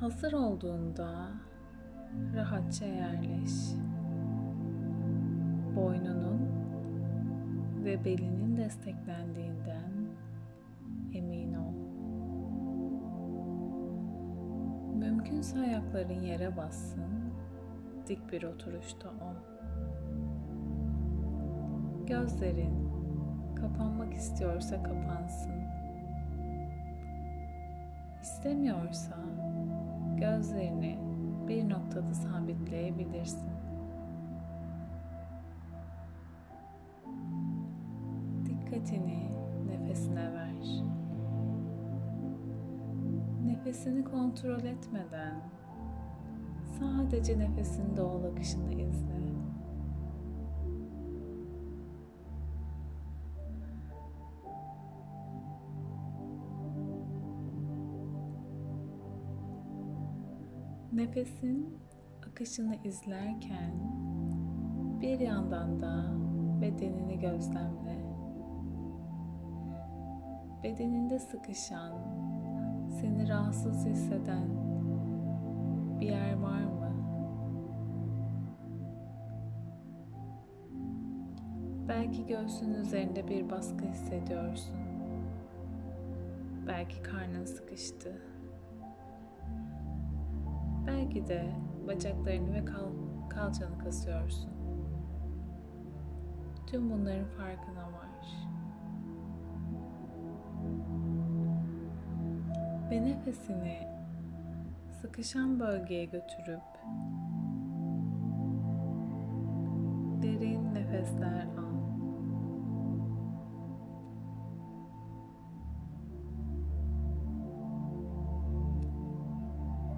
Hazır olduğunda rahatça yerleş. Boynunun ve belinin desteklendiğinden emin ol. Mümkünse ayakların yere bassın, dik bir oturuşta ol. Gözlerin kapanmak istiyorsa kapansın. İstemiyorsa gözlerini bir noktada sabitleyebilirsin. Dikkatini nefesine ver. Nefesini kontrol etmeden sadece nefesin doğal akışını izle. Nefesin akışını izlerken bir yandan da bedenini gözlemle. Bedeninde sıkışan, seni rahatsız hisseden bir yer var mı? Belki göğsün üzerinde bir baskı hissediyorsun. Belki karnın sıkıştı. Belki de bacaklarını ve kal kalçanı kasıyorsun. Tüm bunların farkına var. Ve nefesini sıkışan bölgeye götürüp derin nefesler al.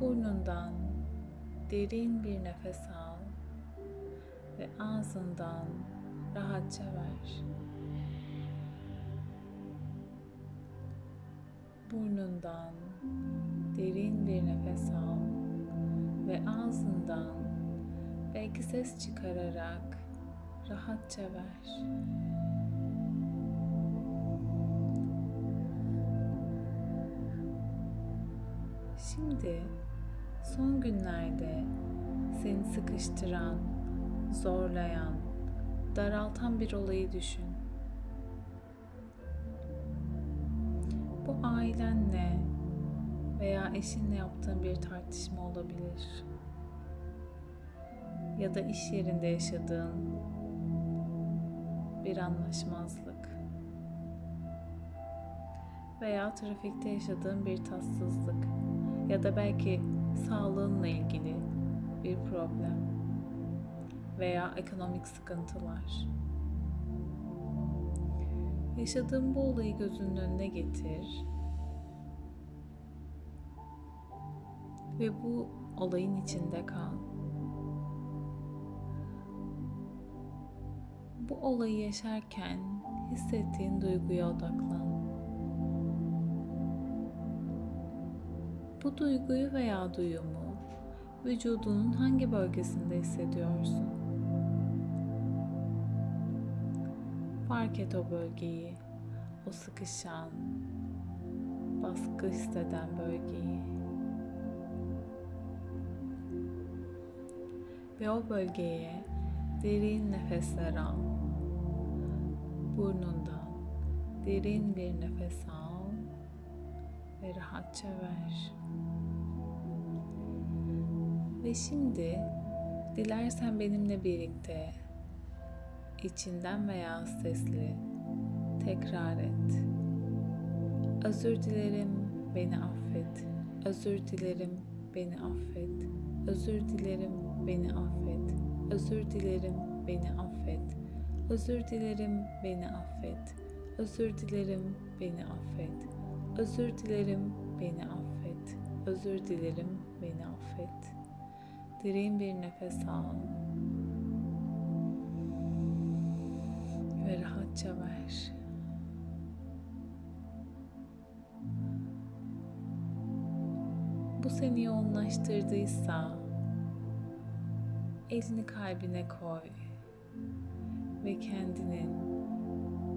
Burnundan derin bir nefes al ve ağzından rahatça ver. Burnundan derin bir nefes al ve ağzından belki ses çıkararak rahatça ver. Şimdi son günlerde seni sıkıştıran, zorlayan, daraltan bir olayı düşün. Bu ailenle veya eşinle yaptığın bir tartışma olabilir. Ya da iş yerinde yaşadığın bir anlaşmazlık veya trafikte yaşadığın bir tatsızlık ya da belki sağlığınla ilgili bir problem veya ekonomik sıkıntılar. Yaşadığın bu olayı gözünün önüne getir ve bu olayın içinde kal. Bu olayı yaşarken hissettiğin duyguya odaklan. Bu duyguyu veya duyumu vücudunun hangi bölgesinde hissediyorsun? Fark et o bölgeyi, o sıkışan, baskı hisseden bölgeyi. Ve o bölgeye derin nefesler al. Burnundan derin bir nefes al ve rahatça ver. Ve şimdi dilersen benimle birlikte içinden veya sesli tekrar et. Özür dilerim, beni affet. Özür dilerim, beni affet. Özür dilerim, beni affet. Özür dilerim, beni affet. Özür dilerim, beni affet. Özür dilerim, beni affet. Özür dilerim, beni affet. Özür dilerim, beni affet. Derin bir nefes al. Ve rahatça ver. Bu seni yoğunlaştırdıysa elini kalbine koy ve kendinin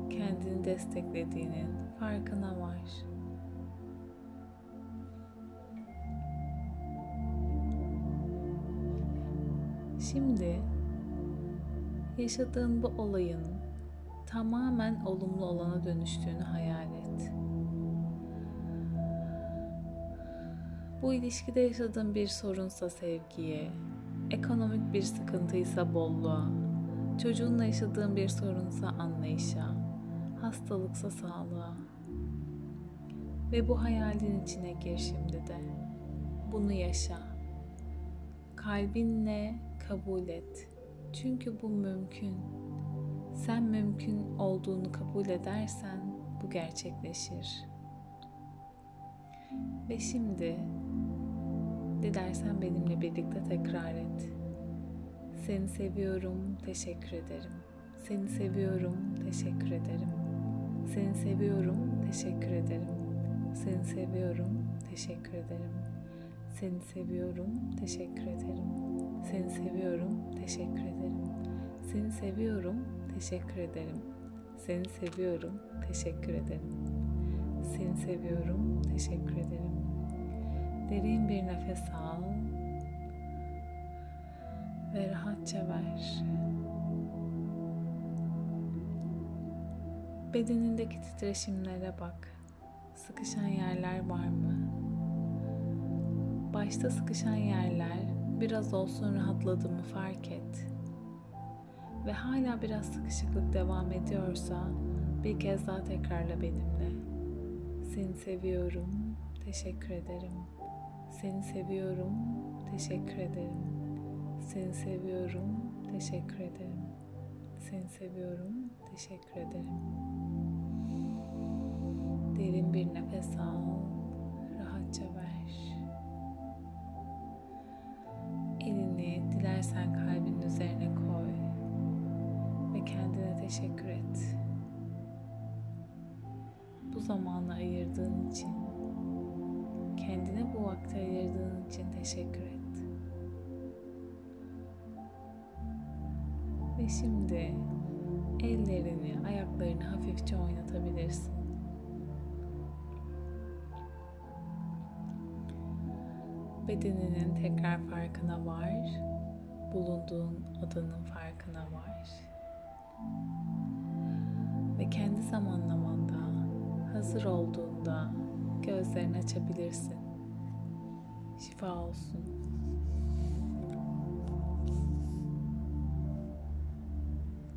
kendini desteklediğinin farkına var. Şimdi yaşadığın bu olayın tamamen olumlu olana dönüştüğünü hayal et. Bu ilişkide yaşadığın bir sorunsa sevgiye, ekonomik bir sıkıntıysa bolluğa, çocuğunla yaşadığın bir sorunsa anlayışa, hastalıksa sağlığa. Ve bu hayalin içine gir şimdi de. Bunu yaşa. Kalbinle kabul et. Çünkü bu mümkün. Sen mümkün olduğunu kabul edersen bu gerçekleşir. Ve şimdi dilersen benimle birlikte tekrar et. Seni seviyorum, teşekkür ederim. Seni seviyorum, teşekkür ederim. Seni seviyorum, teşekkür ederim. Seni seviyorum, teşekkür ederim. Seni seviyorum, teşekkür ederim. Seni seviyorum, teşekkür ederim. Seni seviyorum, teşekkür ederim. Seni seviyorum, teşekkür ederim. Seni seviyorum, teşekkür ederim. Derin bir nefes al ve rahatça ver. Bedenindeki titreşimlere bak. Sıkışan yerler var mı? Başta sıkışan yerler biraz olsun rahatladı mı fark et. Ve hala biraz sıkışıklık devam ediyorsa bir kez daha tekrarla benimle. Seni seviyorum, teşekkür ederim. Seni seviyorum, teşekkür ederim. Seni seviyorum, teşekkür ederim. Seni seviyorum, teşekkür ederim. Derin bir nefes al, zamanı ayırdığın için, kendine bu vakti ayırdığın için teşekkür et. Ve şimdi ellerini, ayaklarını hafifçe oynatabilirsin. Bedeninin tekrar farkına var. Bulunduğun odanın farkına var. Ve kendi zamanlamanda hazır olduğunda gözlerini açabilirsin. Şifa olsun.